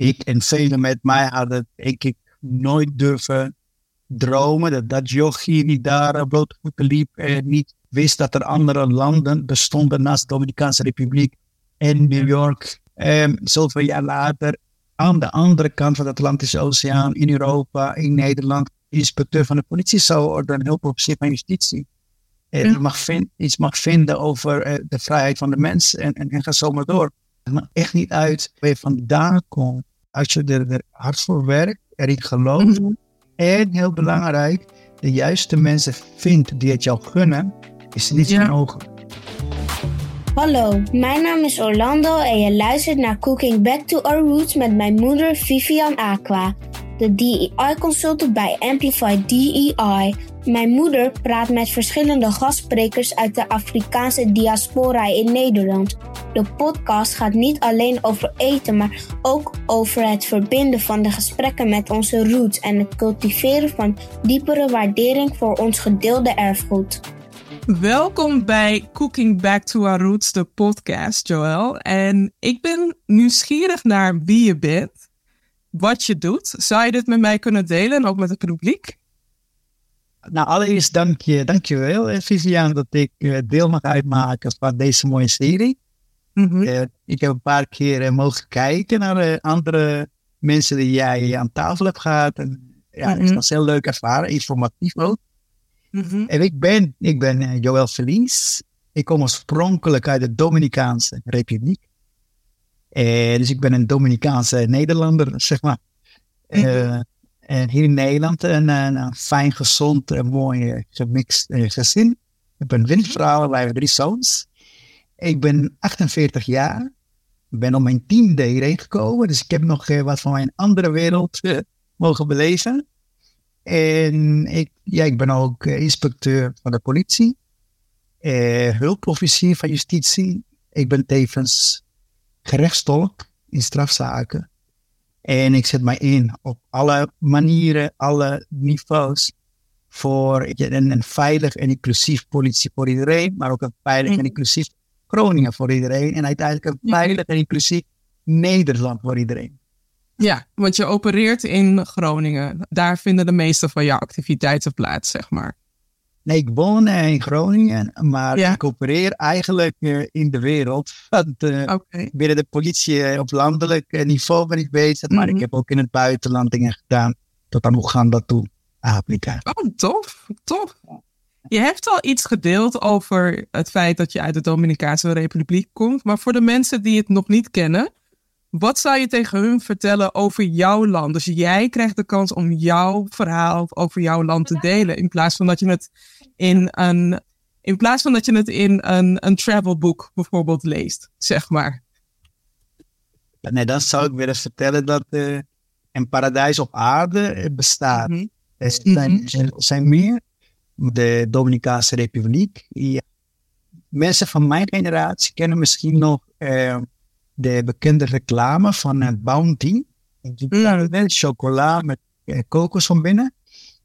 ik en velen met mij hadden, denk ik, nooit durven dromen. Dat, dat jochie die daar blootvoeten liep en niet wist dat er andere landen bestonden naast de Dominicaanse Republiek en New York. Um, zoveel jaar later, aan de andere kant van de Atlantische Oceaan, in Europa, in Nederland, inspecteur van de politie zou worden, hulpofficier van justitie. En ja. mag vind, iets mag vinden over uh, de vrijheid van de mens en, en, en ga zo maar door. Het maakt echt niet uit waar je vandaan komt. Als je er, er hard voor werkt, erin gelooft. Mm -hmm. En heel belangrijk, de juiste mensen vindt die het jou gunnen, is niet ja. mogelijk. Hallo, mijn naam is Orlando en je luistert naar Cooking Back to Our Roots met mijn moeder Vivian Aqua, de DEI-consultant bij Amplify DEI. Mijn moeder praat met verschillende gastsprekers uit de Afrikaanse diaspora in Nederland. De podcast gaat niet alleen over eten, maar ook over het verbinden van de gesprekken met onze roots en het cultiveren van diepere waardering voor ons gedeelde erfgoed. Welkom bij Cooking Back to Our Roots, de podcast, Joël. En ik ben nieuwsgierig naar wie je bent, wat je doet. Zou je dit met mij kunnen delen en ook met het publiek? Nou, allereerst dank je, dank je wel, Vivian, dat ik deel mag uitmaken van deze mooie serie. Mm-hmm. Uh, ik heb een paar keer uh, mogen kijken naar uh, andere mensen die jij aan tafel hebt gehad. En, ja, mm-hmm. dat is heel leuk ervaren, informatief ook. Mm-hmm. En ik ben, ik ben Joël Feliz. Ik kom oorspronkelijk uit de Dominicaanse Republiek. Dus ik ben een Dominicaanse Nederlander, zeg maar. en hier in Nederland een, een fijn, gezond en mooi gemixt gezin. Ik heb een windvrouw, wij hebben drie zoons. Ik ben 48 jaar. Ik ben op mijn tiende hierheen gekomen. Dus ik heb nog wat van mijn andere wereld mogen beleven. En ik, ja, ik ben ook inspecteur van de politie. hulpofficier van justitie. Ik ben tevens gerechtstolk in strafzaken. En ik zet mij in op alle manieren, alle niveaus voor een, een veilig en inclusief politie voor iedereen, maar ook een veilig en inclusief Groningen voor iedereen. En uiteindelijk een veilig en inclusief Nederland voor iedereen. Ja, want je opereert in Groningen. Daar vinden de meeste van jouw activiteiten plaats, zeg maar. Nee, ik woon in Groningen, maar ja. ik opereer eigenlijk in de wereld. Want, uh, okay. Binnen de politie op landelijk niveau ben ik bezig, maar mm -hmm. ik heb ook in het buitenland dingen gedaan, tot aan Oeganda toe, Afrika. Oh, tof, tof. Je hebt al iets gedeeld over het feit dat je uit de Dominicaanse Republiek komt. Maar voor de mensen die het nog niet kennen, wat zou je tegen hun vertellen over jouw land? Dus jij krijgt de kans om jouw verhaal over jouw land te delen. In plaats van dat je het in een, in plaats van dat je het in een, een travelboek bijvoorbeeld leest, zeg maar. Nee, dan zou ik willen vertellen dat uh, een paradijs op aarde bestaat. Mm -hmm. Er zijn, er zijn meer de Dominicaanse Republiek. Ja. Mensen van mijn generatie kennen misschien nog uh, de bekende reclame van uh, Bounty. Mm. Chocola met uh, kokos van binnen.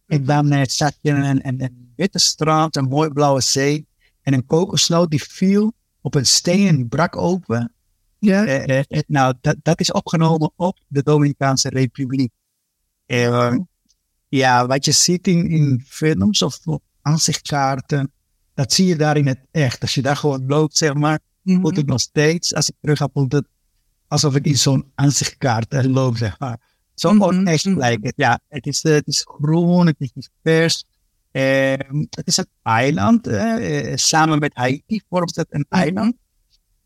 En dan zat je een, een, een, witte strand, een mooi blauwe zee. En een kokosnoot die viel op een steen en die brak open. Ja. nou, dat, dat is opgenomen op de Dominicaanse Republiek. Ja, wat je ziet in, in films of aanzichtkaarten, dat zie je daar in het echt. Als je daar gewoon loopt, zeg maar, mm voelt het nog steeds, als ik terug ga, voelt het alsof ik in zo'n aanzichtkaart loop, zeg maar. Zo mm -hmm. echt lijkt Ja, het is, het is groen, het is divers. Eh, het is een eiland, eh, samen met Haiti vormt het een eiland.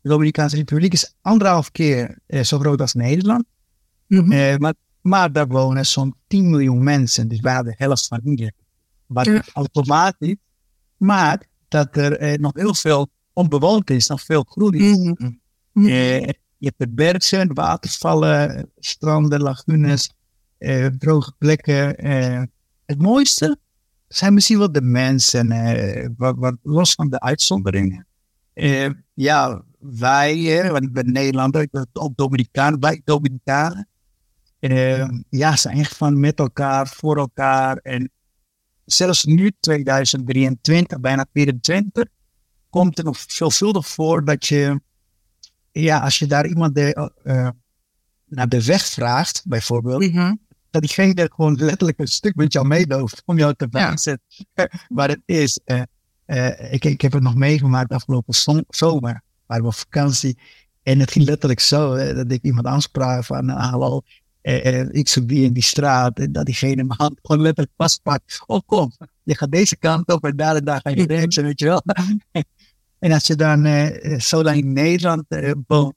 De Dominicaanse Republiek is anderhalf keer eh, zo groot als Nederland. Mm -hmm. maar maar daar wonen zo'n 10 miljoen mensen, dus bijna de helft van hier. Wat ja. automatisch maakt dat er eh, nog heel veel onbewoond is, nog veel groen is. Mm -hmm. eh, je hebt bergen, watervallen, stranden, lagunes, eh, droge plekken. Eh, het mooiste zijn misschien wel de mensen, wat, wat, los van de uitzonderingen. Ja, wij, want ik ben Nederlander, ik ben ook Dominicaan, wij Dominicanen ja, zijn echt van met elkaar, voor elkaar. En zelfs nu, 2023, bijna 2024, komt er nog veelvuldig voor dat je, ja, als je daar iemand de, uh, naar de weg vraagt, bijvoorbeeld, Mhm. dat diegene gewoon letterlijk een stuk met jou meeloopt om jou te wijzen waar het is. Eh, eh, ik, ik heb het nog meegemaakt afgelopen zom- zomer, waren we op vakantie. En het ging letterlijk zo, hè, dat ik iemand aansprak van, ah, hallo, eh, eh, ik zoek die in die straat. En dat diegene mijn hand gewoon letterlijk vastpakt. Oh, kom, je gaat deze kant op en daar en daar ga je rechts, weet je wel. En als je dan eh, zo lang in Nederland eh, woont,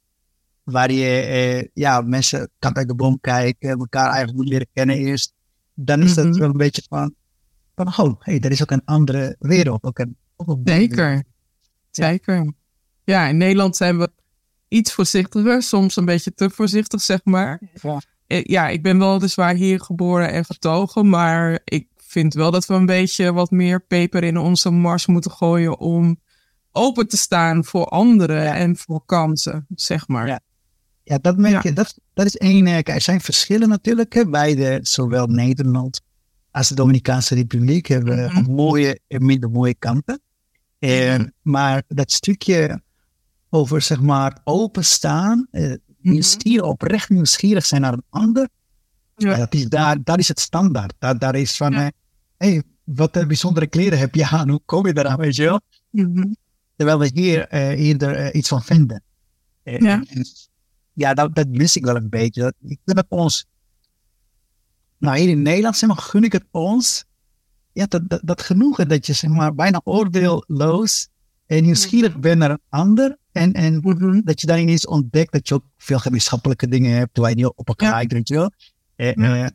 waar je eh, ja, mensen kant uit de boom kijken, elkaar eigenlijk moet leren kennen eerst, dan is dat Mhm. wel een beetje van, van oh, hey, er is ook een andere wereld. Ook een, ook een Zeker. Zeker. Ja, in Nederland zijn we iets voorzichtiger, soms een beetje te voorzichtig, zeg maar. Ja. Eh, Ja, ik ben wel zwaar hier geboren en getogen, maar ik vind wel dat we een beetje wat meer peper in onze mars moeten gooien om open te staan voor anderen Ja. en voor kansen, zeg maar. Ja. Ja, dat merk Ja. je. Dat, dat is één. eh, kijk, er zijn verschillen natuurlijk. Hè, bij de, zowel Nederland als de Dominicaanse Republiek hebben we Mhm. mooie en minder mooie kanten. Eh, Mhm. Maar dat stukje over zeg maar openstaan, eh Mhm. nieuwsgierig, oprecht nieuwsgierig zijn naar een ander, Ja. dat is daar, daar is het standaard. Daar, daar is van, hé, hey, wat eh, bijzondere kleren heb je aan? Hoe kom je eraan, weet je wel? Mhm. Terwijl we hier eh, eerder eh, iets van vinden. Eh, Ja. en- ja, dat, dat mis ik wel een beetje. Dat, ik dat ons. Nou, hier in Nederland zeg maar, gun ik het ons. Ja, dat, dat, dat genoegen dat je zeg maar, bijna oordeelloos en nieuwsgierig bent naar een ander. En, en Mhm. dat je dan ineens ontdekt dat je ook veel gemeenschappelijke dingen hebt, waar je niet op elkaar Ja. lijkt, weet je wel. Eh,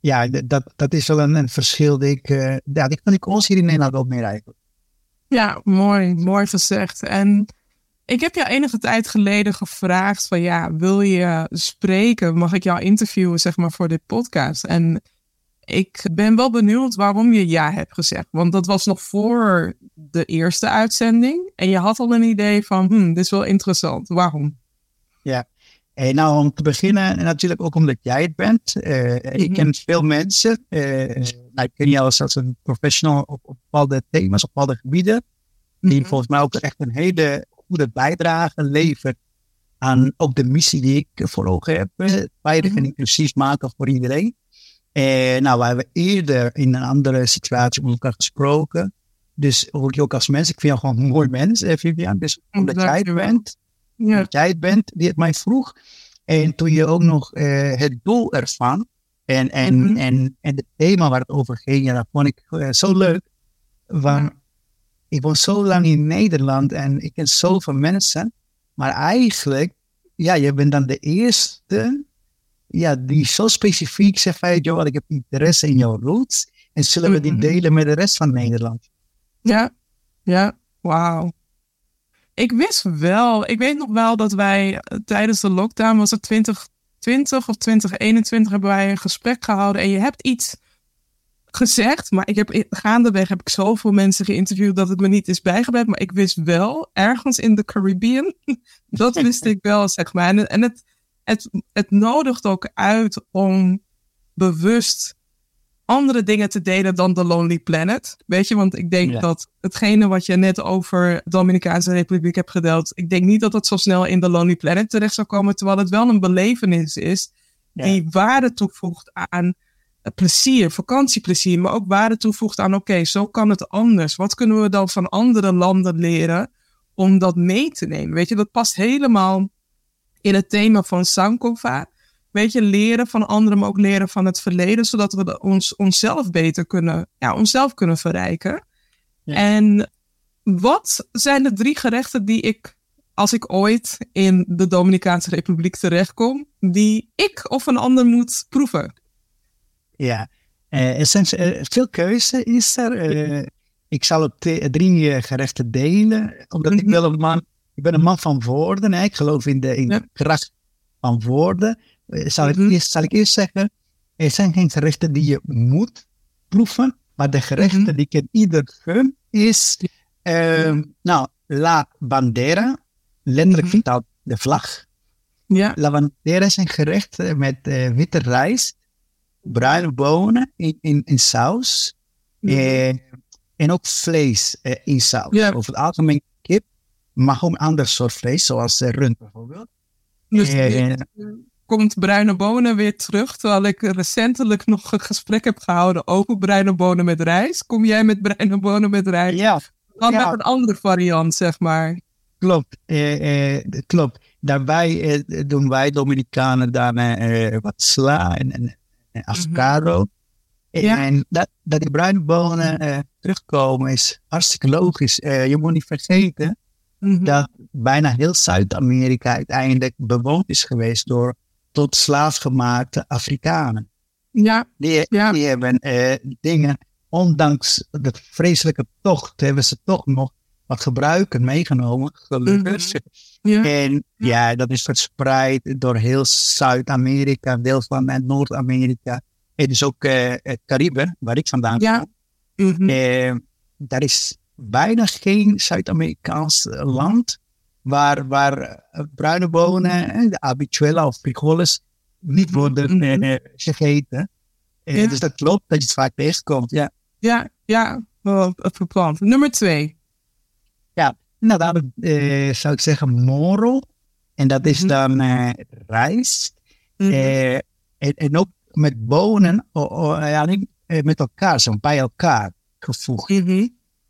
Ja. eh, dat, dat is wel een, een verschil. Die ik, eh, ja, die kan ik ons hier in Nederland wel meer eigenlijk. Ja, mooi, mooi gezegd. En ik heb jou enige tijd geleden gevraagd van ja, wil je spreken? Mag ik jou interviewen, zeg maar, voor dit podcast? En ik ben wel benieuwd waarom je ja hebt gezegd. Want dat was nog voor de eerste uitzending. En je had al een idee van, hm, dit is wel interessant. Waarom? Eh, nou, om te beginnen, en natuurlijk ook omdat jij het bent. Eh, Ik Mhm. ken veel mensen. nou, ik ken jou als, als een professional op, op bepaalde thema's, op bepaalde gebieden. Die Mhm. volgens mij ook echt een hele goede bijdrage levert aan ook de missie die ik voor ogen heb. Veilig en Mhm. inclusief maken voor iedereen. Nou, we hebben eerder in een andere situatie met elkaar gesproken. Dus hoor je ook als mens. Ik vind jou gewoon een mooi mens, Vivian. Dus omdat jij Dankjewel. bent, Ja, dat jij het bent die het mij vroeg. En toen je ook nog eh, het doel ervan en, en, Mhm. en, en het thema waar het over ging, ja, dat vond ik eh, zo leuk. Want Ja. ik woon zo lang in Nederland en ik ken zoveel mensen. Maar eigenlijk, ja, je bent dan de eerste ja, die zo specifiek zegt van, joh, ik heb interesse in jouw roots. En zullen we die Mhm. delen met de rest van Nederland? ja, ja, wauw. Ik wist wel, ik weet nog wel dat wij eh, tijdens de lockdown, was het 2020 of 2021, hebben wij een gesprek gehouden. En je hebt iets gezegd, maar ik heb gaandeweg heb ik zoveel mensen geïnterviewd dat het me niet is bijgebleven. Maar ik wist wel, ergens in de Caribbean, dat wist ik wel, zeg maar. En, en het, het, het nodigt ook uit om bewust andere dingen te delen dan The Lonely Planet. Weet je, want ik denk Ja. dat hetgene wat je net over de Dominicaanse Republiek hebt gedeeld, ik denk niet dat het zo snel in The Lonely Planet terecht zou komen, terwijl het wel een belevenis is Ja. die waarde toevoegt aan plezier, vakantieplezier, maar ook waarde toevoegt aan, oké, zo kan het anders. Wat kunnen we dan van andere landen leren om dat mee te nemen? Weet je, dat past helemaal in het thema van Sankova. Weet je, leren van anderen, maar ook leren van het verleden, zodat we ons, onszelf beter kunnen, ja, onszelf kunnen verrijken. Ja. En wat zijn de drie gerechten die ik, als ik ooit in de Dominicaanse Republiek terechtkom, die ik of een ander moet proeven? Ja, Eh, eh, veel keuze is er. Eh, ik zal twee- drie gerechten delen, omdat ik Mhm. wel een man, ik ben een man van woorden. Hè. Ik geloof in de, in Ja. kracht van woorden. Eh, zal, ik Mhm. eerst, zal ik eerst zeggen, er zijn geen gerechten die je moet proeven, maar de gerechten Mhm. die ik in ieder gun is, ehm, nou, la bandera, letterlijk Mhm. vertaald de vlag. Ja, La bandera is een gerecht eh, met eh, witte rijst, bruine bonen in, in, in saus. eh, en ook vlees in saus. Ja. Over het algemeen kip, maar ook een ander soort vlees, zoals rund bijvoorbeeld. dus eh, komt bruine bonen weer terug. Terwijl ik recentelijk nog een gesprek heb gehouden over bruine bonen met rijst. Kom jij met bruine bonen met rijst? Ja, Dan ja. met een andere variant, zeg maar. klopt. Eh, eh, klopt. Daarbij eh, doen wij Dominicanen dan eh, eh, wat sla en, en, en avocado. Ja. En dat, dat die bruine bonen terugkomen is hartstikke logisch. Eh, je moet niet vergeten Mhm. dat bijna heel Zuid-Amerika uiteindelijk bewoond is geweest door tot slaafgemaakte Afrikanen. Ja, Die, Ja. die hebben eh, dingen, ondanks de vreselijke tocht, hebben ze toch nog wat gebruiken meegenomen, gelukkig. ja. En ja, dat is verspreid door heel Zuid-Amerika, deel van eh, Noord-Amerika. En dus ook eh, het Caribe, waar ik vandaan Ja. kom. Mhm. Eh, daar is bijna geen Zuid-Amerikaans land waar, waar eh, bruine bonen, de habituela of frijoles, niet worden Mhm. eh, gegeten. Eh, Ja. Dus dat klopt dat je het vaak tegenkomt. Ja. Ja, ja, verplant. Nummer twee. Nou, dan eh, zou ik zeggen moro. En dat is Mhm. dan eh, rijst. Mhm. Eh, en, en ook met bonen, oh, oh, ja, niet, met elkaar, zo bij elkaar gevoegd.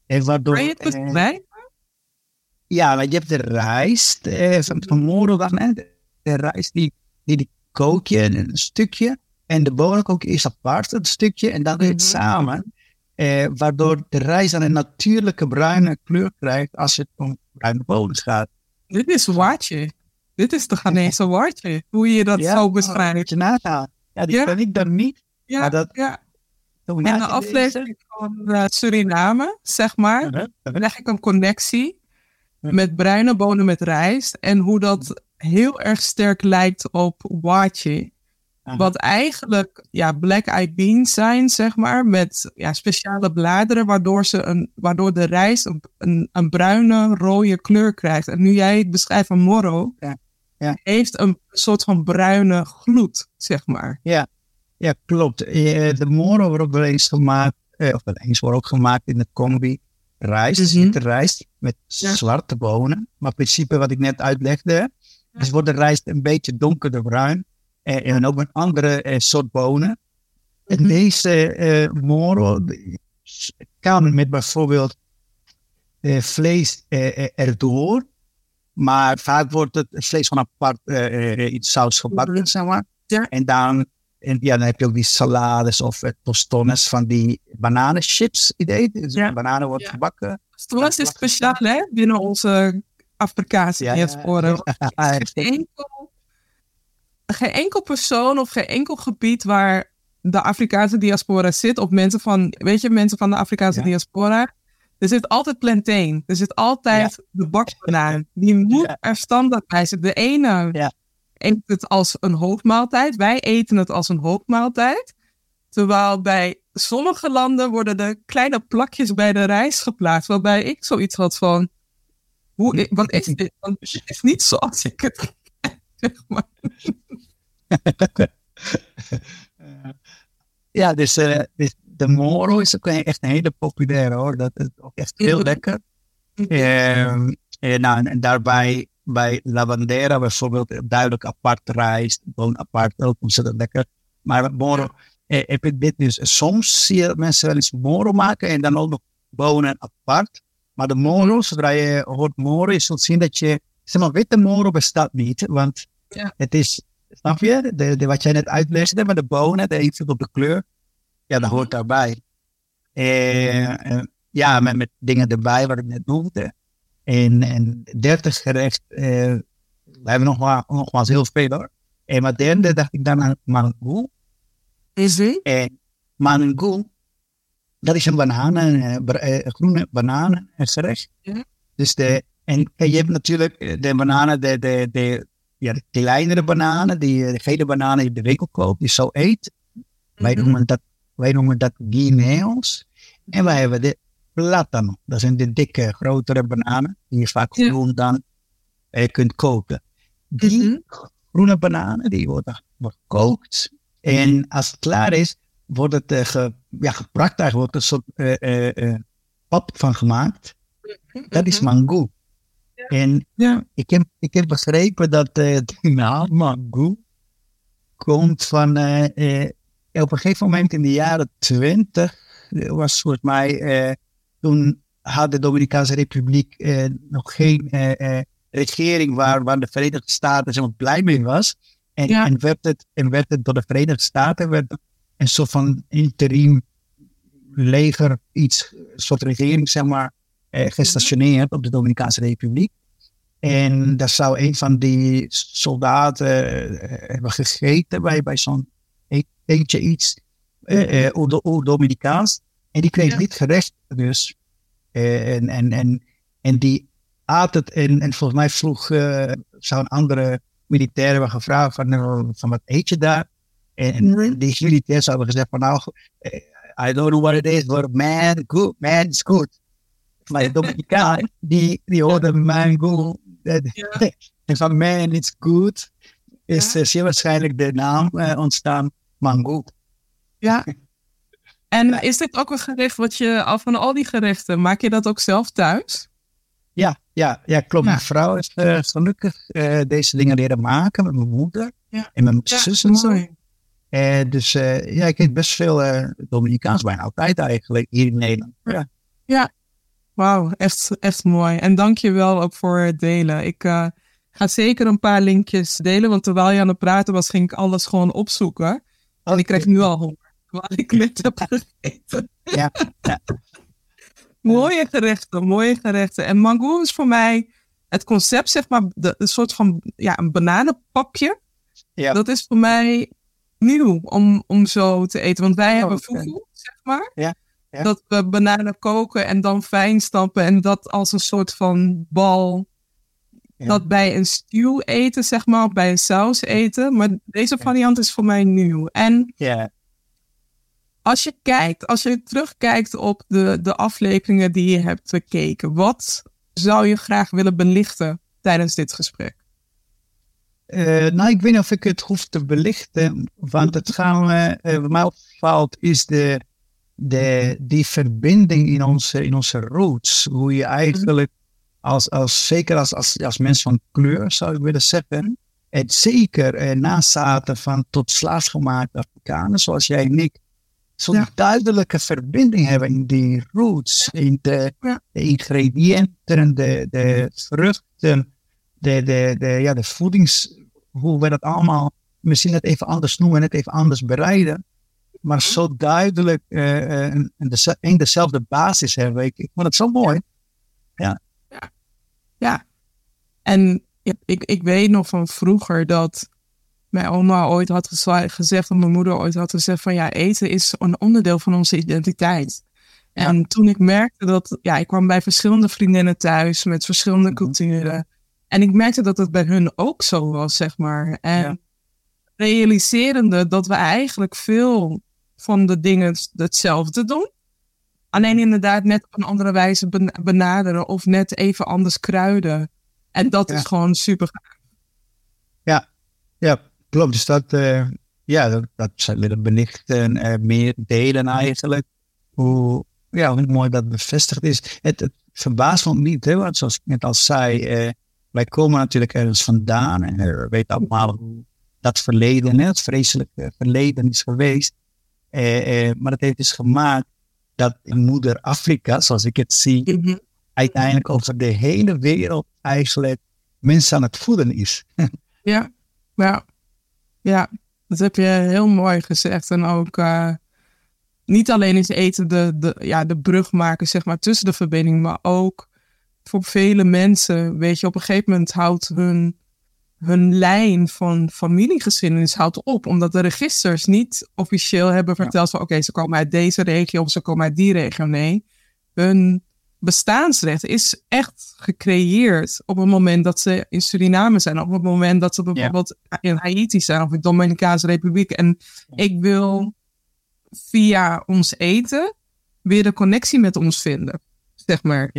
En waardoor, Kan je het beschrijven? Ja, want je hebt de rijst eh, van, van hè, de, de rijst die, die, die kook je een stukje. En de bonen kook je eerst apart, een stukje, en dan doe je het Mhm. samen. Eh, waardoor de rijst dan een natuurlijke bruine kleur krijgt als het om bruine bonen gaat. Dit is watje. Dit is de Ghanese watje. Hoe je dat Ja, zo Moet beschrijft. Ja, die Ja. ken ik dan niet. Ja, maar dat- ja. In de aflevering van eh, Suriname, zeg maar, lezen- Uh-huh. leg ik een connectie. Met bruine bonen met rijst. En hoe dat heel erg sterk lijkt op. Aha. Wat eigenlijk ja, black eyed beans zijn, zeg maar, met ja, speciale bladeren, waardoor, ze een, waardoor de rijst een, een, een bruine, rode kleur krijgt. En nu jij het beschrijft van moro, Ja, ja. heeft een soort van bruine gloed, zeg maar. Ja, klopt. Eh, De moro wordt ook wel eens gemaakt, eh, of wel eens wordt ook gemaakt in de combi rijst, Mhm. witte rijst met Ja. zwarte bonen. Maar in principe wat ik net uitlegde, dus wordt de rijst een beetje donkerder bruin eh, en ook een andere eh, soort bonen. En Mhm. deze eh, moro kan met bijvoorbeeld eh, vlees eh, erdoor, maar vaak wordt het vlees van apart in saus gebakken, zeg maar. Ja. En dan, en, ja, dan heb je ook die salades of eh, tostones van die bananenchips idee. Dus Ja. bananen wordt Ja. gebakken. Stolas is speciaal, hè, binnen onze Afrikaanse Ja, diaspora. ja. geen enkel, geen enkel persoon of geen enkel gebied waar de Afrikaanse diaspora zit, of mensen van, weet je, mensen van de Afrikaanse Ja. diaspora. Er zit altijd plantain. Er zit altijd de bakbanaan. Die moet Ja. er standaard bij zitten. De ene Ja. Eet het als een hoofdmaaltijd. Wij eten het als een hoofdmaaltijd. Terwijl bij sommige landen worden er kleine plakjes bij de rijst geplaatst. Waarbij ik zoiets had van. Hoe, wat is dit? Want het is niet zoals ik het zeg maar. ja, dus, eh, dus de moro is ook echt een hele populaire hoor. Dat is ook echt heel lekker. En, nou, en daarbij bij lavandera bijvoorbeeld duidelijk apart rijst, boon apart, ook ontzettend lekker. Maar met moro eh, heb ik dit dus. Soms zie je mensen wel eens moro maken en dan ook nog bonen apart. Maar de moro, zodra je hoort moro, je zult zien dat je, zeg maar, witte moro bestaat niet, want Ja. het is, snap je, de, de, wat jij net uitlegde, maar de bonen, de invloed op de kleur, ja, dat hoort daarbij. Eh, eh, ja, met, met dingen erbij, wat ik net noemde. En, en derde gerecht, eh, we hebben nog maar, nogmaals heel veel hoor. En maar derde dacht ik dan aan mango. Is die? En mango, dat is een bananen, eh, eh, groene bananengerecht. Ja. Dus de, en je hebt natuurlijk eh, de bananen, de, de, de, ja, de kleinere bananen, die, eh, de gele bananen die je in de winkel koopt, die zo eet. Wij, Mhm. noemen dat, wij noemen dat. En wij hebben de platano. Dat zijn de dikke, grotere bananen, die je vaak groen dan eh, kunt koken. Die Mhm. groene bananen, die worden, gekookt. En als het klaar is, wordt het eh, ge, ja, geprakt. Daar wordt een soort eh, pap van gemaakt. Dat is mango. En Ja. ik heb, ik heb begrepen dat de naam mango komt van op een gegeven moment in de jaren twintig was volgens mij toen had de Dominicaanse Republiek eh, nog geen eh, eh, regering waar, waar de Verenigde Staten zo blij mee was. En, Ja. en, werd het, en werd het door de Verenigde Staten werd een soort van interim leger, iets, een soort regering, zeg maar, eh, gestationeerd op de Dominicaanse Republiek. En daar zou een van die soldaten eh, hebben gegeten bij, bij zo'n e- eentje iets, eh, eh, Oer- Oer-Dominicaans. En die kreeg Ja. niet gerecht, dus. En, en, en, en die at het. En, en volgens mij vroeg, eh, zou een andere militair hebben gevraagd van, eh, van wat eet je daar? En, Mhm. en die militair zou hebben gezegd van nou, eh, I don't know what it is, but man, good, man is good. Maar de Dominicaan, die, die hoorde man good. Ja. En van man is good is Ja. eh, zeer waarschijnlijk de naam ontstaan mango. Ja. En is dit ook een gerecht wat je, al van al die gerechten, maak je dat ook zelf thuis? Ja, ja, ja, klopt. Ja. Mijn vrouw heeft eh, gelukkig eh, deze dingen leren maken met mijn moeder Ja. en mijn zus en zo. Eh, dus ja, ik eet best veel Dominicaans, bijna altijd eigenlijk, hier in Nederland. Ja. Wauw, echt, echt mooi. En dank je wel ook voor het delen. Ik ga zeker een paar linkjes delen, want terwijl je aan het praten was, ging ik alles gewoon opzoeken. En ik krijg nu al honger, terwijl ik net heb gegeten. Ja, ja. mooie gerechten, mooie gerechten. En mango is voor mij het concept, zeg maar, de, een soort van ja, een bananenpapje. Ja. Dat is voor mij nieuw om, om zo te eten. Want wij Oh, hebben fufu, zeg maar. Ja, ja. Dat we bananen koken en dan fijn stampen. En dat als een soort van bal. Ja. Dat bij een stew eten, zeg maar. Of bij een saus eten. Maar deze variant is voor mij nieuw. En ja. Als je kijkt, als je terugkijkt op de, de afleveringen die je hebt bekeken. Wat zou je graag willen belichten tijdens dit gesprek? Eh, nou, ik weet niet of ik het hoef te belichten, want het gaan we, wat mij opvalt is de, de, die verbinding in onze, in onze roots. Hoe je eigenlijk, als, als, zeker als, als, als van kleur zou ik willen zeggen, het zeker eh, nazaten van tot slaafgemaakte Afrikanen, zoals jij en ik, zo'n Ja. duidelijke verbinding hebben in die roots, in de, Ja. de ingrediënten, de, de vruchten, de, de, de, ja, de voedings, hoe we dat allemaal misschien net even anders noemen, net even anders bereiden. Maar zo duidelijk eh, eh, deze- een dezelfde basis hebben. Ik, ik vond het zo mooi. Ja. En ja, ik, ik weet nog van vroeger dat mijn oma ooit had gezegd, of mijn moeder ooit had gezegd van ja, eten is een onderdeel van onze identiteit. En toen ik merkte dat, ja, ik kwam bij verschillende vriendinnen thuis met verschillende Mhm. culturen. En ik merkte dat het bij hun ook zo was, zeg maar. En Ja. realiserende dat we eigenlijk veel van de dingen hetzelfde doen. Alleen inderdaad net op een andere wijze ben- benaderen of net even anders kruiden. En dat Ja. is gewoon super. Ja, klopt. Dus dat, eh, ja, dat, ik willen belichten en meer delen eigenlijk. Hoe, ja, hoe mooi dat bevestigd is. Het, het verbaast me niet, hè, want zoals ik net al zei, eh, wij komen natuurlijk ergens vandaan en eh, we weten allemaal hoe dat verleden, hè, het vreselijke verleden is geweest. Eh, eh, maar het heeft dus gemaakt dat in moeder Afrika, zoals ik het zie, uiteindelijk over de hele wereld eigenlijk mensen aan het voeden is. Ja, ja, ja, dat heb je heel mooi gezegd. En ook eh, niet alleen is eten de, de, ja, de brug maken zeg maar, tussen de verbinding, maar ook voor vele mensen, weet je, op een gegeven moment houdt hun, hun lijn van familiegeschiedenis houdt op. Omdat de registers niet officieel hebben verteld van oké, ze komen uit deze regio of ze komen uit die regio. Nee, hun bestaansrecht is echt gecreëerd op het moment dat ze in Suriname zijn. Op het moment dat ze bijvoorbeeld in Haiti zijn of in de Dominicaanse Republiek. En ik wil via ons eten weer de connectie met ons vinden, zeg maar.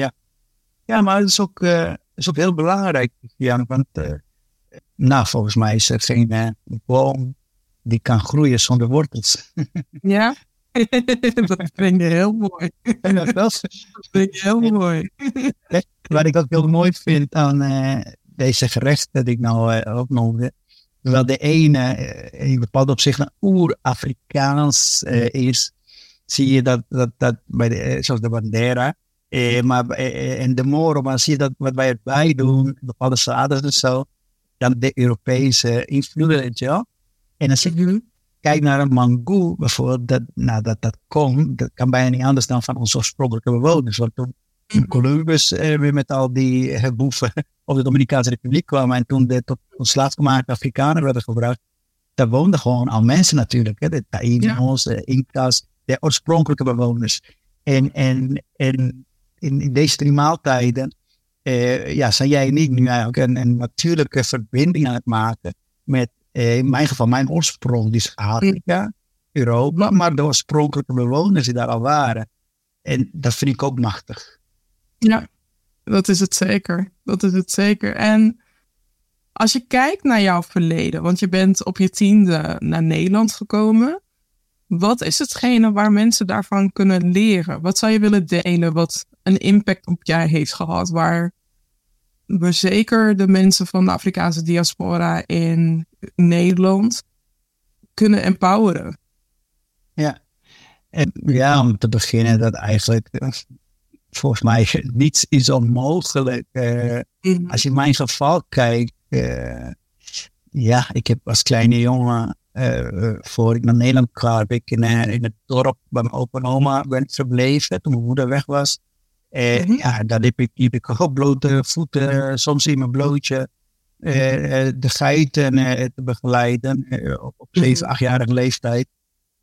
Ja, maar het is ook, eh, is ook heel belangrijk, Jan, want eh, nou, volgens mij is er geen eh, boom die kan groeien zonder wortels. Ja? dat vind je heel mooi. Dat wel, Dat vind je heel mooi. wat ik ook heel mooi vind aan eh, deze gerechten die ik nou eh, opnoemde, Terwijl de ene in bepaald opzicht een oer-Afrikaans is, zie je dat, dat, dat bij de, zoals de Bandera. maar en de Moro, maar zie je dat wat wij erbij doen, bepaalde zaders en zo, dan de Europese invloeden, weet je wel. En als je kijk naar een Mangu bijvoorbeeld, dat, nou, dat, dat kon, dat kan bijna niet anders dan van onze oorspronkelijke bewoners. Want toen mhm. Columbus eh, weer met al die eh, boeven op de Dominicaanse Republiek kwam en toen de tot slaafgemaakte Afrikanen werden gebruikt, daar woonden gewoon al mensen natuurlijk. Hè, de Taínos, de Incas, de oorspronkelijke bewoners. En, en, en in, in deze drie maaltijden uh, ja, zijn jij en ik nu eigenlijk een, een natuurlijke verbinding aan het maken met eh, in mijn geval, mijn oorsprong is Afrika, Europa, maar de oorspronkelijke bewoners die daar al waren. En dat vind ik ook machtig. Ja, dat is het zeker. Dat is het zeker. En als je kijkt naar jouw verleden, want je bent op je tiende naar Nederland gekomen. Wat is hetgene waar mensen daarvan kunnen leren? Wat zou je willen delen wat een impact op jij heeft gehad, waar we zeker de mensen van de Afrikaanse diaspora in Nederland kunnen empoweren. Ja. En ja, om te beginnen dat eigenlijk eh, volgens mij niets is onmogelijk. Uh, Als je in mijn geval kijkt, uh, ja, ik heb als kleine jongen, uh, voor ik naar Nederland kwam, heb ik in, in het dorp bij mijn opa en oma ben verbleven toen mijn moeder weg was. En mm ja, dan heb ik, heb ik ook blote voeten, soms in mijn blootje. Eh, eh, de geiten eh, te begeleiden op, op 7, 8-jarige mhm. leeftijd.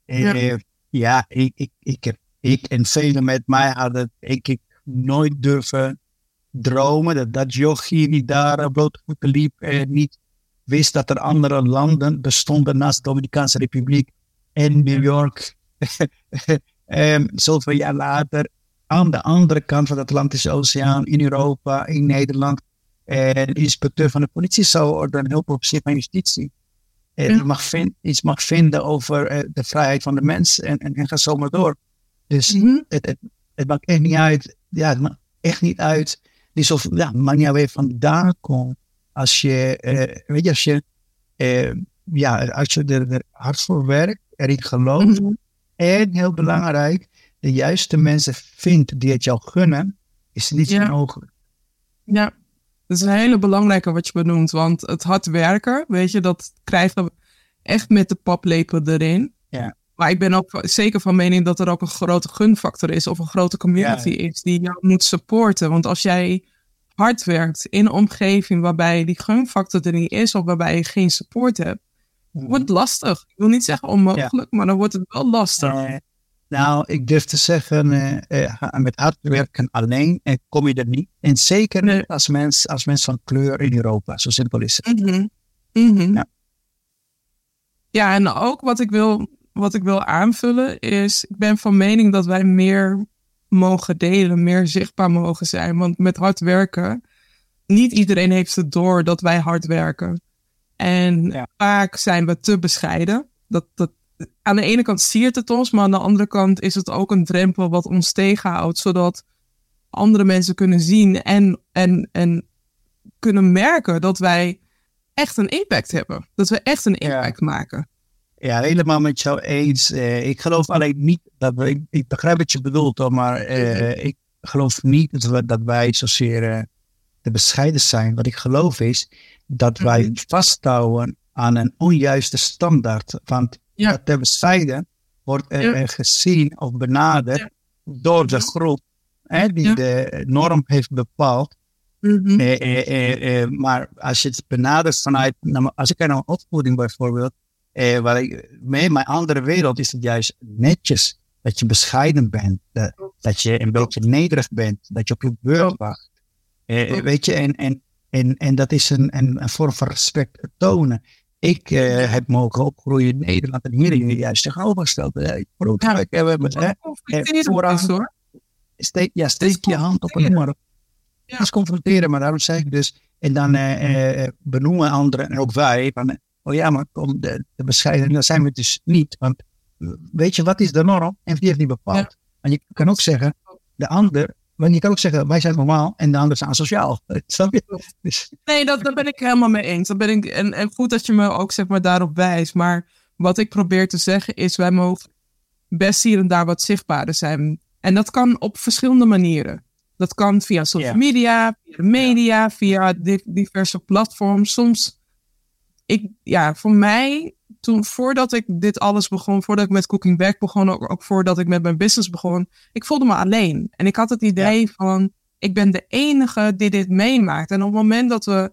ja, ja ik, ik, ik, heb, ik en velen met mij hadden ik, ik nooit durven dromen dat dat jochie die daar blote voeten liep en niet wist dat er andere landen bestonden naast de Dominicaanse Republiek en New York. um, zoveel jaar later aan de andere kant van de Atlantische Oceaan in Europa, in Nederland, en de inspecteur van de politie zou ordenen hulp op zich van justitie. En ja. mag vind, iets mag vinden over uh, de vrijheid van de mens en, en, en ga zo maar door. Dus mm -hmm. het, het, het, maakt echt niet uit. Ja, het maakt echt niet uit. Dus of, ja, maakt niet uit waar je vandaan komt. Als je, uh, weet je, als je, uh, ja, als je er, er, hard voor werkt, erin gelooft. Mm -hmm. En heel belangrijk, de juiste mensen vindt die het jou gunnen, is niet zo mogelijk. Ja, dat is een hele belangrijke wat je benoemt. Want het hard werken, weet je, dat krijgen we echt met de paplepel erin. Ja. Maar ik ben ook zeker van mening dat er ook een grote gunfactor is of een grote community is die jou moet supporten. Want als jij hard werkt in een omgeving waarbij die gunfactor er niet is of waarbij je geen support hebt, mhm. wordt het lastig. Ik wil niet zeggen onmogelijk, maar dan wordt het wel lastig. Nou, ik durf te zeggen, uh, met hard werken alleen uh, kom je er niet. En zeker niet als mens, als mens van kleur in Europa. Zo simpel is het. Mm -hmm. Ja. ja, en ook wat ik, wil, wat ik wil aanvullen is, ik ben van mening dat wij meer mogen delen, meer zichtbaar mogen zijn. Want met hard werken, niet iedereen heeft het door dat wij hard werken. En vaak zijn we te bescheiden. Dat, dat, aan de ene kant siert het ons, maar aan de andere kant is het ook een drempel wat ons tegenhoudt, zodat andere mensen kunnen zien en, en, en kunnen merken dat wij echt een impact hebben. Dat we echt een impact maken. Ja, helemaal met jou eens. Eh, ik geloof alleen niet dat we, ik, ik begrijp wat je bedoelt, hoor, maar eh, ik geloof niet dat, we, dat wij zozeer uh, te bescheiden zijn. Wat ik geloof is dat wij mhm. vasthouden aan een onjuiste standaard. Want ja. dat ter bescheiden wordt er, gezien of benaderd door de groep hè, die de norm heeft bepaald. Mm eh, eh, eh, maar als je het benadert vanuit, nou, als ik naar een opvoeding bijvoorbeeld, eh, waar ik, mee mijn andere wereld is het juist netjes. Dat je bescheiden bent, dat, dat je een beetje nederig bent, dat je op je beurt wacht. Eh, weet je, en, en, en, en dat is een, een, een vorm van respect tonen. Ik uh, heb mogen opgroeien in Nederland en hier in juist tegenovergesteld. Uh, groot ja, hebben we vooraan. Hoor. Steek, ja, steek je hand op een nummer. Ja. Dat is confronteren, maar daarom zeg ik dus. En dan uh, benoemen anderen en ook wij. Van, oh ja, maar om de, de bescheiden, dat zijn we dus niet. Want weet je, wat is de norm? En wie heeft die bepaald? Ja. Want je kan ook zeggen, de ander want je kan ook zeggen, wij zijn normaal en de anderen zijn asociaal. Snap je? Dus, Nee, dat, daar ben ik helemaal mee eens. Dat ben ik, en, en goed dat je me ook zeg maar, daarop wijst. Maar wat ik probeer te zeggen is, wij mogen best hier en daar wat zichtbaarder zijn. En dat kan op verschillende manieren. Dat kan via social Ja. media, via de media, via di- diverse platforms. Soms, ik, ja, voor mij, toen voordat ik dit alles begon, voordat ik met Cooking Back begon, ook, ook voordat ik met mijn business begon, ik voelde me alleen. En ik had het idee van, ik ben de enige die dit meemaakt. En op het moment dat we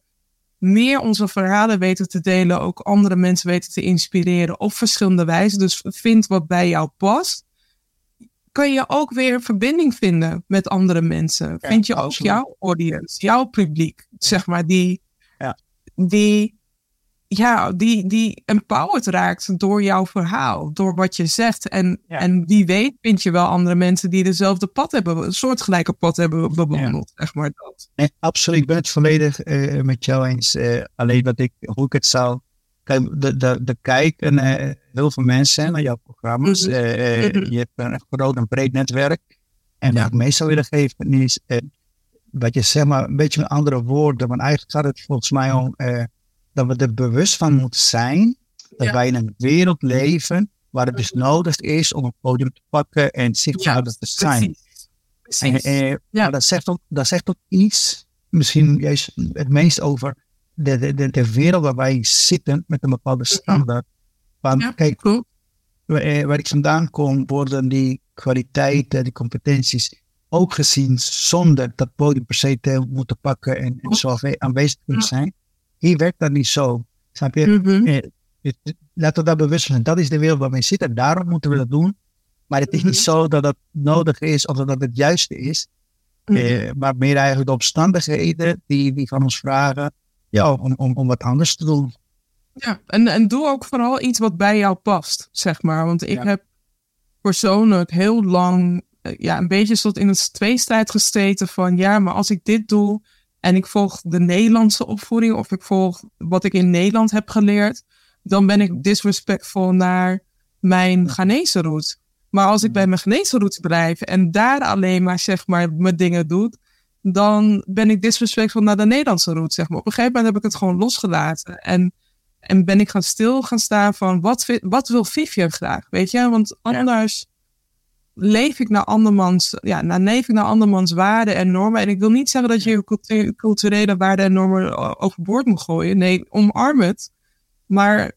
meer onze verhalen weten te delen, ook andere mensen weten te inspireren op verschillende wijzen, dus vind wat bij jou past, kan je ook weer verbinding vinden met andere mensen. Ja, vind je ook jouw audience, jouw publiek, zeg maar, die, Ja. die, ja, die, die empowered raakt door jouw verhaal, door wat je zegt. En, Ja. en wie weet vind je wel andere mensen die dezelfde pad hebben, een soortgelijke pad hebben bewandeld, zeg maar dat. Nee, absoluut. Ik ben het volledig eh, met jou eens. Eh, alleen wat ik, hoe ik het zou. Kijk, de, de, de kijken eh, heel veel mensen naar jouw programma's. Mhm. Mhm. Je hebt een groot en breed netwerk. En Ja. wat ik mee zou willen geven is. eh, wat je zeg maar, een beetje met andere woorden. Want eigenlijk gaat het volgens mij om. Dat we er bewust van moeten zijn. Dat Ja. wij in een wereld leven. waar het dus nodig is om een podium te pakken en zichtbaarder te zijn. Precies. En, eh, Ja. maar dat zegt, ook, dat zegt ook iets, misschien juist het meest over de, de, de, wereld waar wij zitten met een bepaalde standaard. Want Ja, kijk, Cool. waar, eh, waar ik vandaan kom, worden die kwaliteiten, die competenties ook gezien zonder dat podium per se te moeten pakken en, en zo aanwe- aanwezig te kunnen zijn. Hier werkt dat niet zo. Snap je? Mhm. Eh, dus Laten we daar bewust zijn. Dat is de wereld waar we zitten. Daarom moeten we dat doen. Maar het is niet Mhm. zo dat het nodig is of dat het juiste is. Mhm. Eh, maar meer eigenlijk de omstandigheden die, die van ons vragen ja, om, om, om wat anders te doen. Ja, en, en doe ook vooral iets wat bij jou past, zeg maar. Want ik Ja. heb persoonlijk heel lang eh, ja, een beetje soort in het tweestrijd gesteten van ja, maar als ik dit doe en ik volg de Nederlandse opvoeding of ik volg wat ik in Nederland heb geleerd, dan ben ik disrespectvol naar mijn Ghanese route. Maar als ik bij mijn Ghanese route blijf en daar alleen maar zeg maar mijn dingen doe, dan ben ik disrespectvol naar de Nederlandse route, zeg maar. Op een gegeven moment heb ik het gewoon losgelaten en en ben ik gaan stil gaan staan van wat, wat wil Vivian graag, weet je? Want anders leef ik naar andermans, ja, nou, leef ik naar andermans waarden en normen. En ik wil niet zeggen dat je je cultu- culturele waarden en normen o- overboord moet gooien. Nee, omarm het. Maar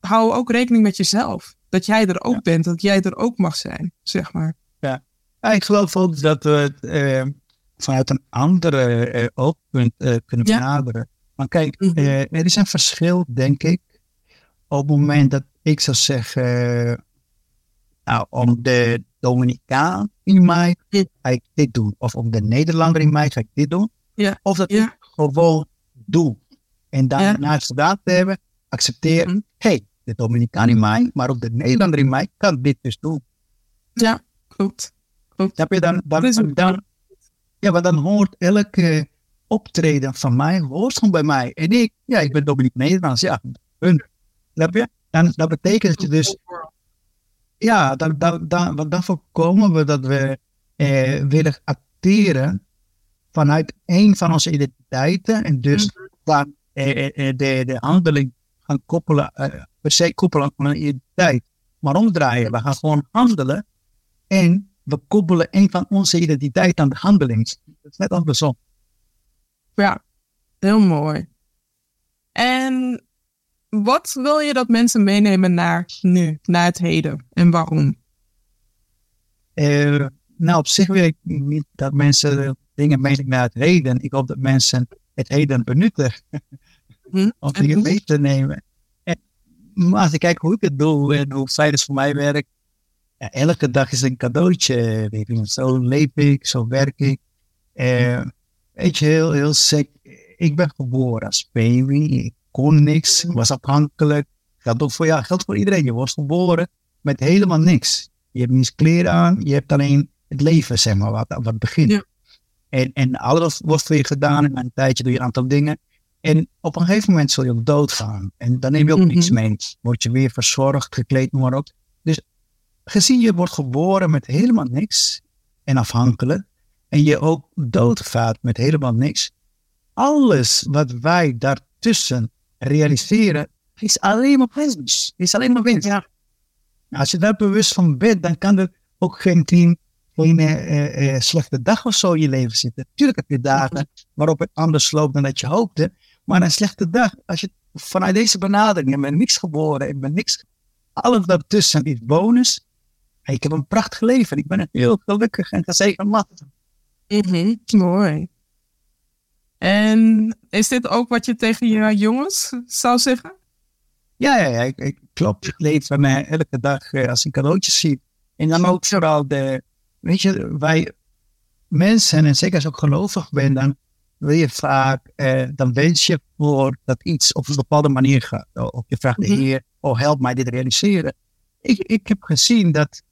hou ook rekening met jezelf. Dat jij er ook Ja. bent, dat jij er ook mag zijn, zeg maar. Ja, ik geloof ook dat we het eh, vanuit een andere eh, oogpunt eh, kunnen Ja. benaderen. Maar kijk, Mhm. eh, er is een verschil, denk ik, op het moment dat ik zou zeggen, eh, nou, om de Dominicaan in mij Ja. ga ik dit doen. Of om de Nederlander in mij ga ik dit doen. Ja. Of dat ik gewoon doe. En daarna het gedaan te hebben, accepteer, Mhm. hey, de Dominicaan in mij, maar ook de Nederlander in mij kan dit dus doen. Ja, klopt. Snap je? Dan, dan, dan, ja, maar dan hoort elke optreden van mij, hoort gewoon bij mij. En ik, ja, ik ben Dominique Nederlands, ja, hun. Snap je? Dan, dat betekent dat je dus, ja, dan, dan, dan, want dan voorkomen we dat we eh, willen acteren vanuit een van onze identiteiten. En dus dan eh, de, de handeling gaan koppelen, eh, per se koppelen aan een identiteit. Maar omdraaien, we gaan gewoon handelen en we koppelen een van onze identiteit aan de handeling. Dat is net andersom. Ja, heel mooi. En wat wil je dat mensen meenemen naar nu, naar het heden? En waarom? Eh, nou, op zich wil ik niet dat mensen dingen meenemen naar het heden. Ik hoop dat mensen het heden benutten Hm? om En dingen mee te nemen. En, maar als ik kijk hoe ik het doe en hoe fijn het voor mij werkt, ja, elke dag is een cadeautje. Weet je. Zo leef ik, zo werk ik. Eh, weet je, heel, heel sick. Ik ben geboren als baby. Ik kon niks. Ik was afhankelijk. Geldt ook voor jou, geldt voor iedereen. Je wordt geboren met helemaal niks. Je hebt niet eens kleren aan. Je hebt alleen het leven, zeg maar, wat, wat begint. Ja. En, en alles wordt voor je gedaan. En na een tijdje doe je een aantal dingen. En op een gegeven moment zul je ook doodgaan. En dan neem je ook Mhm. niks mee. Word je weer verzorgd, gekleed, noem maar op. Dus gezien je wordt geboren met helemaal niks en afhankelijk. en je ook doodgaat met helemaal niks. Alles wat wij daartussen realiseren, is alleen maar winst. Is alleen maar winst. Ja. Als je daar bewust van bent, dan kan er ook geen tien, geen uh, uh, slechte dag of zo in je leven zitten. Tuurlijk heb je dagen waarop het anders loopt dan dat je hoopte. Maar een slechte dag, als je vanuit deze benadering, ik ben niks geboren, ik ben niks, alles daartussen is bonus. Ik heb een prachtig leven. Ik ben een heel gelukkig en gezegend man. Mm Mooi. En is dit ook wat je tegen je jongens zou zeggen? Ja, ja, ja ik, ik klopt. Ik leef van mij elke dag uh, als een cadeautje zie. En dan ook vooral de, weet je, wij mensen, en zeker als je ook gelovig bent, dan wil je vaak, eh, dan wens je voor dat iets op een bepaalde manier gaat. Of je vraagt de mhm. Heer, oh help mij dit realiseren. Ik, ik heb gezien dat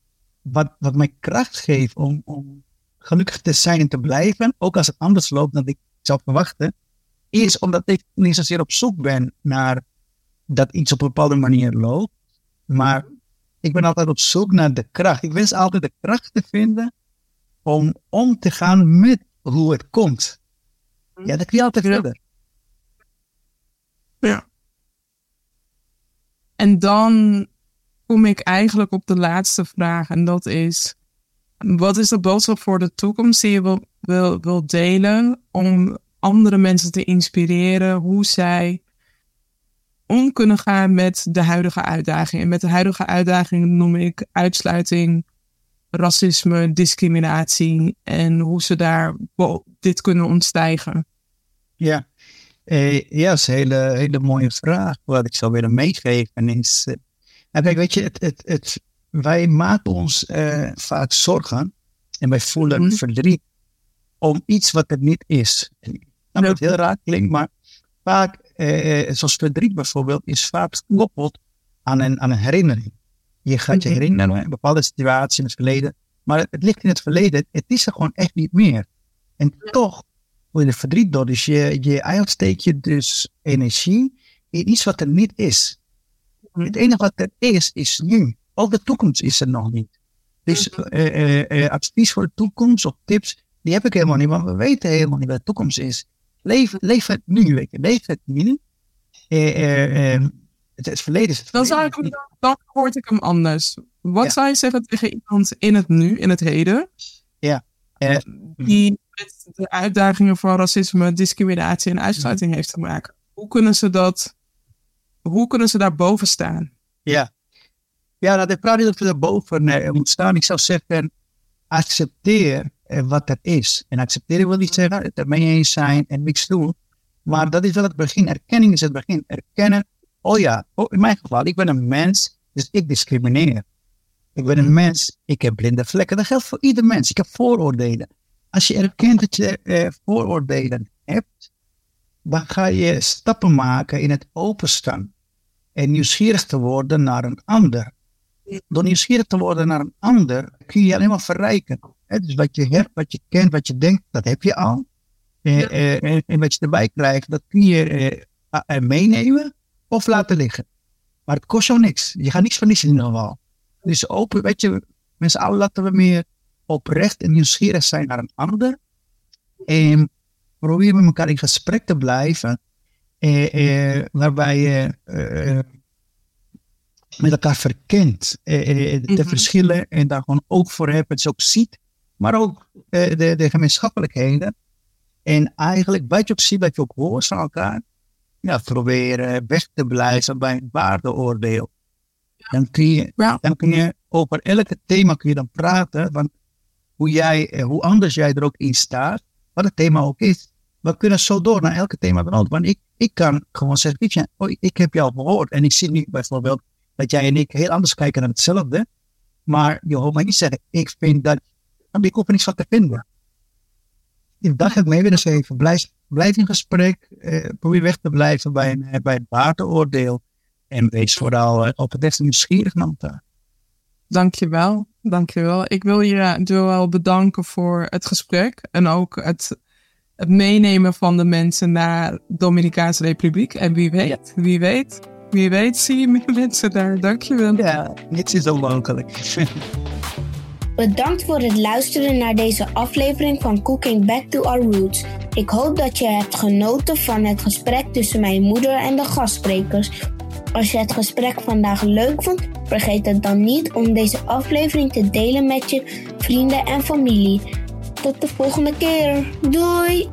wat, wat mij kracht geeft om, om gelukkig te zijn en te blijven, ook als het anders loopt dan ik zou verwachten, is omdat ik niet zozeer op zoek ben naar dat iets op een bepaalde manier loopt, maar ik ben altijd op zoek naar de kracht. Ik wens altijd de kracht te vinden om om te gaan met hoe het komt. Ja, dat kun je altijd verder. Ja. En dan kom ik eigenlijk op de laatste vraag. En dat is: wat is de boodschap voor de toekomst die je wil, wil, delen om andere mensen te inspireren hoe zij om kunnen gaan met de huidige uitdagingen? En met de huidige uitdagingen noem ik uitsluiting, racisme, discriminatie en hoe ze daar dit kunnen ontstijgen. Ja, eh, ja, dat is een hele, hele mooie vraag. Wat ik zou willen meegeven is. Eh, kijk, weet je, het, het, het, wij maken ons eh, vaak zorgen en wij voelen mm verdriet om iets wat er niet is. Nou, dat heel raar klinkt, maar vaak, eh, zoals verdriet bijvoorbeeld, is vaak gekoppeld aan een, aan een herinnering. Je gaat je mhm. herinneren aan een bepaalde situatie in het verleden, maar het, het, ligt in het verleden, het is er gewoon echt niet meer. En toch word je er verdriet door, dus je, je eigenlijk steek je dus energie in iets wat er niet is. Mhm. Het enige wat er is, is nu. Ook de toekomst is er nog niet. Dus uh, advies voor de toekomst of tips, die heb ik helemaal niet, want we weten helemaal niet wat de toekomst is. Leef, leef het nu, weet je. Leef het nu. het, het verleden is het dan, zou ik, dan hoort ik hem anders. Wat zou je zeggen tegen iemand in het nu, in het heden? Ja. die met de uitdagingen van racisme, discriminatie en uitsluiting heeft te maken. Hoe kunnen ze dat, hoe kunnen ze daar boven staan? Ja, ja, dat niet dat we daarboven uh, moeten staan. Ik zou zeggen, accepteer uh, wat er is. En accepteren wil niet zeggen het ermee eens zijn en niks doen. Maar dat is wel het begin. Erkenning is het begin. Erkennen, oh ja, oh, in mijn geval, ik ben een mens, dus ik discrimineer. Ik ben een mens, ik heb blinde vlekken. Dat geldt voor ieder mens. Ik heb vooroordelen. Als je erkent dat je uh, vooroordelen hebt, dan ga je stappen maken in het openstaan en nieuwsgierig te worden naar een ander. Door nieuwsgierig te worden naar een ander, kun je je alleen maar verrijken. dus wat je hebt, wat je kent, wat je denkt, dat heb je al. Eh, eh, en wat je erbij krijgt, dat kun je eh, meenemen of laten liggen. Maar het kost jou niks. Je gaat niks verliezen in ieder geval. Dus open, weet je, met z'n allen laten we meer oprecht en nieuwsgierig zijn naar een ander. En probeer met elkaar in gesprek te blijven. Eh, eh, waarbij je eh, met elkaar verkent. de mhm. verschillen en daar gewoon ook voor hebt. Het ook ziet. Maar ook de, de gemeenschappelijkheden. En eigenlijk wat je ook ziet, wat je ook hoort van elkaar. Ja, proberen weg te blijven bij een waardeoordeel. Dan kun je, dan kun je over elke thema kun je dan praten. Want hoe, jij, eh, hoe anders jij er ook in staat, wat het thema ook is. We kunnen zo door naar elke thema. Want ik, ik kan gewoon zeggen, oh, ik heb jou gehoord. En ik zie nu bijvoorbeeld dat jij en ik heel anders kijken naar hetzelfde. Maar je hoort mij niet zeggen, ik vind dat, ik er niets van te vinden. Ik dacht ik mee willen zeggen, blijf, in gesprek, eh, probeer weg te blijven bij een, eh, bij een waardeoordeel. En wees vooral eh, op het beste nieuwsgierig naar elkaar. Dankjewel, dankjewel. Ik wil je Joel bedanken voor het gesprek en ook het, het meenemen van de mensen naar Dominicaanse Republiek. En wie weet, wie weet, wie weet zie je meer mensen daar. Dankjewel. Ja, niets is onmogelijk. Bedankt voor het luisteren naar deze aflevering van Cooking Back to Our Roots. Ik hoop dat je hebt genoten van het gesprek tussen mijn moeder en de gastsprekers. Als je het gesprek vandaag leuk vond, vergeet het dan niet om deze aflevering te delen met je vrienden en familie. Tot de volgende keer. Doei!